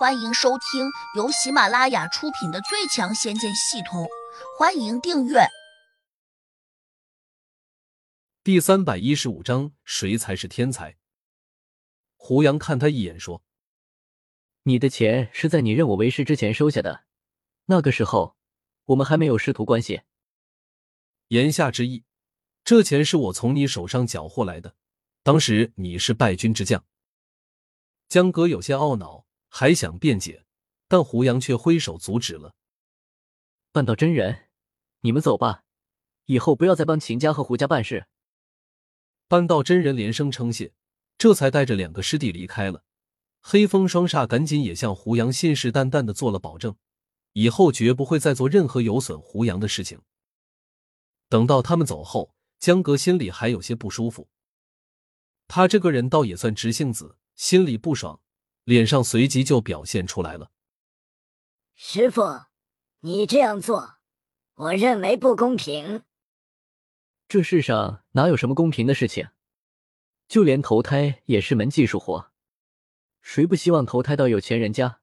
欢迎收听由喜马拉雅出品的《最强仙剑系统》，欢迎订阅。第三百一十五章，谁才是天才？胡杨看他一眼，说：“你的钱是在你认我为师之前收下的，那个时候我们还没有师徒关系。言下之意，这钱是我从你手上缴获来的。当时你是败军之将。”江哥有些懊恼。还想辩解，但胡杨却挥手阻止了。半道真人，你们走吧，以后不要再帮秦家和胡家办事。半道真人连声称谢，这才带着两个师弟离开了。黑风双煞赶紧也向胡杨信誓旦旦的做了保证，以后绝不会再做任何有损胡杨的事情。等到他们走后，江格心里还有些不舒服。他这个人倒也算直性子，心里不爽。脸上随即就表现出来了。师傅，你这样做，我认为不公平。这世上哪有什么公平的事情？就连投胎也是门技术活，谁不希望投胎到有钱人家？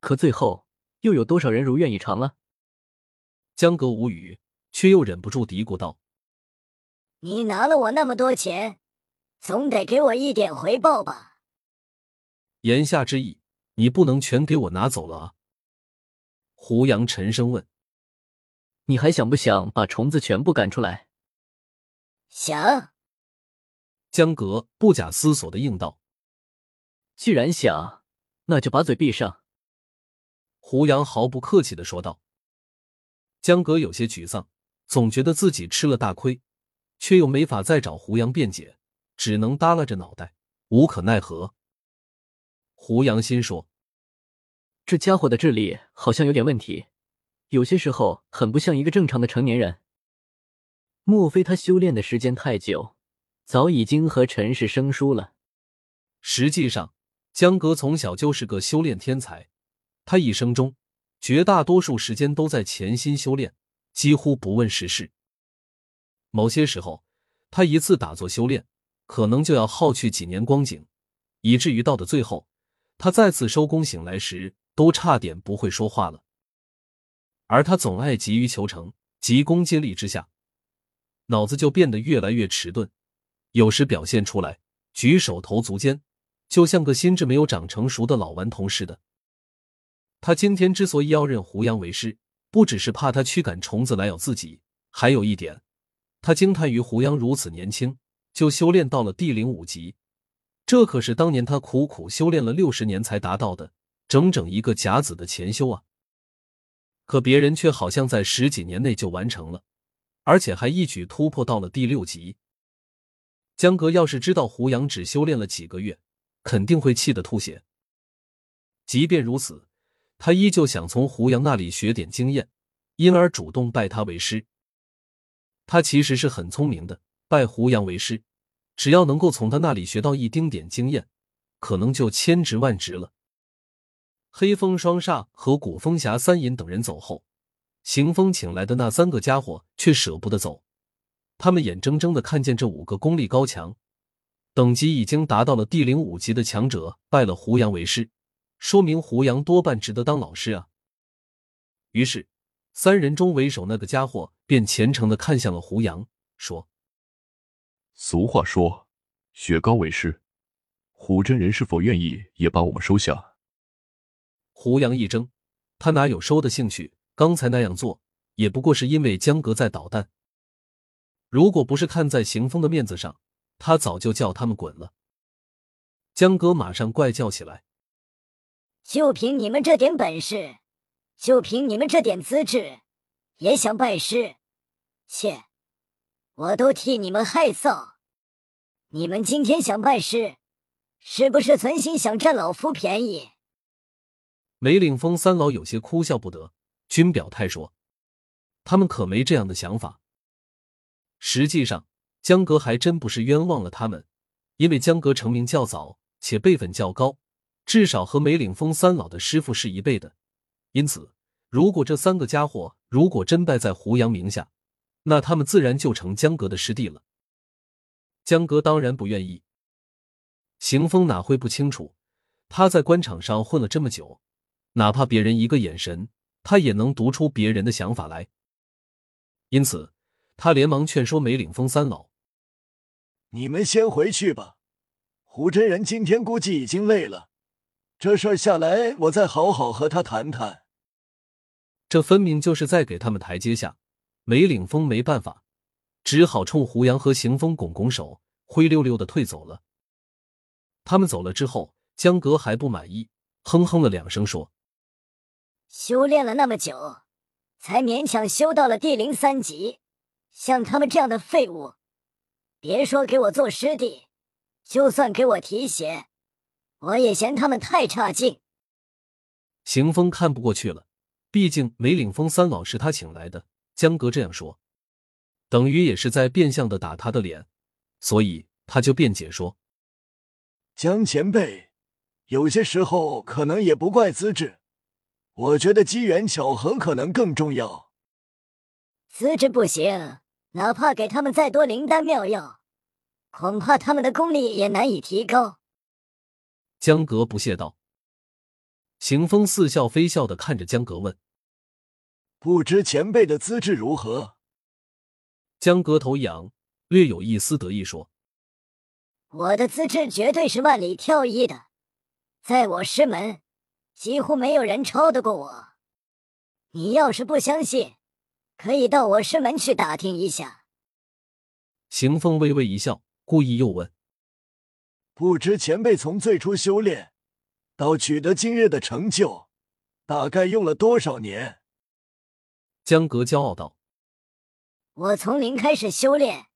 可最后又有多少人如愿以偿了？江哥无语，却又忍不住嘀咕道：“你拿了我那么多钱，总得给我一点回报吧？”言下之意，你不能全给我拿走了啊！胡杨沉声问：“你还想不想把虫子全部赶出来？”想。江格不假思索的应道：“既然想，那就把嘴闭上。”胡杨毫不客气的说道。江格有些沮丧，总觉得自己吃了大亏，却又没法再找胡杨辩解，只能耷拉着脑袋，无可奈何。胡杨心说：“这家伙的智力好像有点问题，有些时候很不像一个正常的成年人。莫非他修炼的时间太久，早已经和尘世生疏了？”实际上，江哥从小就是个修炼天才，他一生中绝大多数时间都在潜心修炼，几乎不问世事。某些时候，他一次打坐修炼，可能就要耗去几年光景，以至于到的最后。他再次收工醒来时，都差点不会说话了。而他总爱急于求成，急功近利之下，脑子就变得越来越迟钝，有时表现出来举手投足间，就像个心智没有长成熟的老顽童似的。他今天之所以要认胡杨为师，不只是怕他驱赶虫子来咬自己，还有一点，他惊叹于胡杨如此年轻就修炼到了第零五级。这可是当年他苦苦修炼了六十年才达到的，整整一个甲子的前修啊！可别人却好像在十几年内就完成了，而且还一举突破到了第六级。江哥要是知道胡杨只修炼了几个月，肯定会气得吐血。即便如此，他依旧想从胡杨那里学点经验，因而主动拜他为师。他其实是很聪明的，拜胡杨为师。只要能够从他那里学到一丁点经验，可能就千值万值了。黑风双煞和古风侠三隐等人走后，行风请来的那三个家伙却舍不得走。他们眼睁睁的看见这五个功力高强、等级已经达到了第零五级的强者拜了胡杨为师，说明胡杨多半值得当老师啊。于是，三人中为首那个家伙便虔诚的看向了胡杨，说。俗话说：“雪糕为师。”胡真人是否愿意也把我们收下？胡杨一怔，他哪有收的兴趣？刚才那样做也不过是因为江格在捣蛋。如果不是看在行风的面子上，他早就叫他们滚了。江哥马上怪叫起来：“就凭你们这点本事，就凭你们这点资质，也想拜师？切！”我都替你们害臊！你们今天想拜师，是不是存心想占老夫便宜？梅岭峰三老有些哭笑不得，均表态说：“他们可没这样的想法。”实际上，江阁还真不是冤枉了他们，因为江阁成名较早，且辈分较高，至少和梅岭峰三老的师傅是一辈的。因此，如果这三个家伙如果真拜在胡杨名下，那他们自然就成江阁的师弟了。江哥当然不愿意。邢峰哪会不清楚？他在官场上混了这么久，哪怕别人一个眼神，他也能读出别人的想法来。因此，他连忙劝说梅岭峰三老：“你们先回去吧，胡真人今天估计已经累了。这事儿下来，我再好好和他谈谈。”这分明就是在给他们台阶下。梅岭峰没办法，只好冲胡杨和邢峰拱拱手，灰溜溜的退走了。他们走了之后，江格还不满意，哼哼了两声，说：“修炼了那么久，才勉强修到了地灵三级，像他们这样的废物，别说给我做师弟，就算给我提鞋，我也嫌他们太差劲。”邢风看不过去了。毕竟梅岭峰三老是他请来的，江格这样说，等于也是在变相的打他的脸，所以他就辩解说：“江前辈，有些时候可能也不怪资质，我觉得机缘巧合可能更重要。资质不行，哪怕给他们再多灵丹妙药，恐怕他们的功力也难以提高。”江格不屑道。行风似笑非笑的看着江格问：“不知前辈的资质如何？”江格头一仰，略有一丝得意说：“我的资质绝对是万里挑一的，在我师门几乎没有人超得过我。你要是不相信，可以到我师门去打听一下。”邢风微微一笑，故意又问：“不知前辈从最初修炼？”到取得今日的成就，大概用了多少年？江格骄傲道：“我从零开始修炼，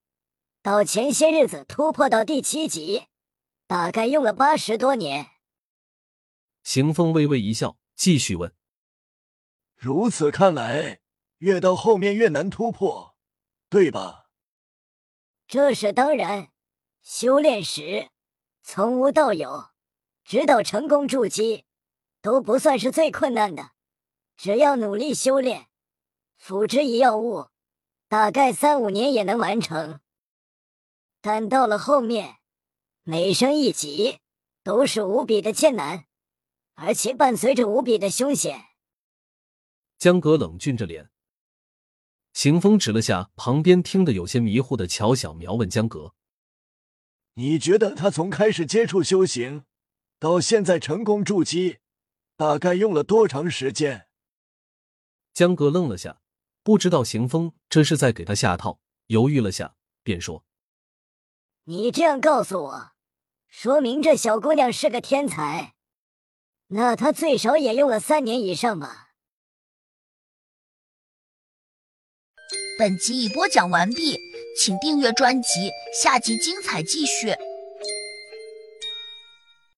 到前些日子突破到第七级，大概用了八十多年。”邢风微微一笑，继续问：“如此看来，越到后面越难突破，对吧？”这是当然。修炼时，从无到有。直到成功筑基，都不算是最困难的。只要努力修炼，辅之以药物，大概三五年也能完成。但到了后面，每升一级都是无比的艰难，而且伴随着无比的凶险。江格冷峻着脸，邢风指了下旁边听得有些迷糊的乔小苗，问江格：“你觉得他从开始接触修行？”到现在成功筑基，大概用了多长时间？江格愣了下，不知道邢风这是在给他下套，犹豫了下，便说：“你这样告诉我，说明这小姑娘是个天才，那她最少也用了三年以上吧？”本集已播讲完毕，请订阅专辑，下集精彩继续。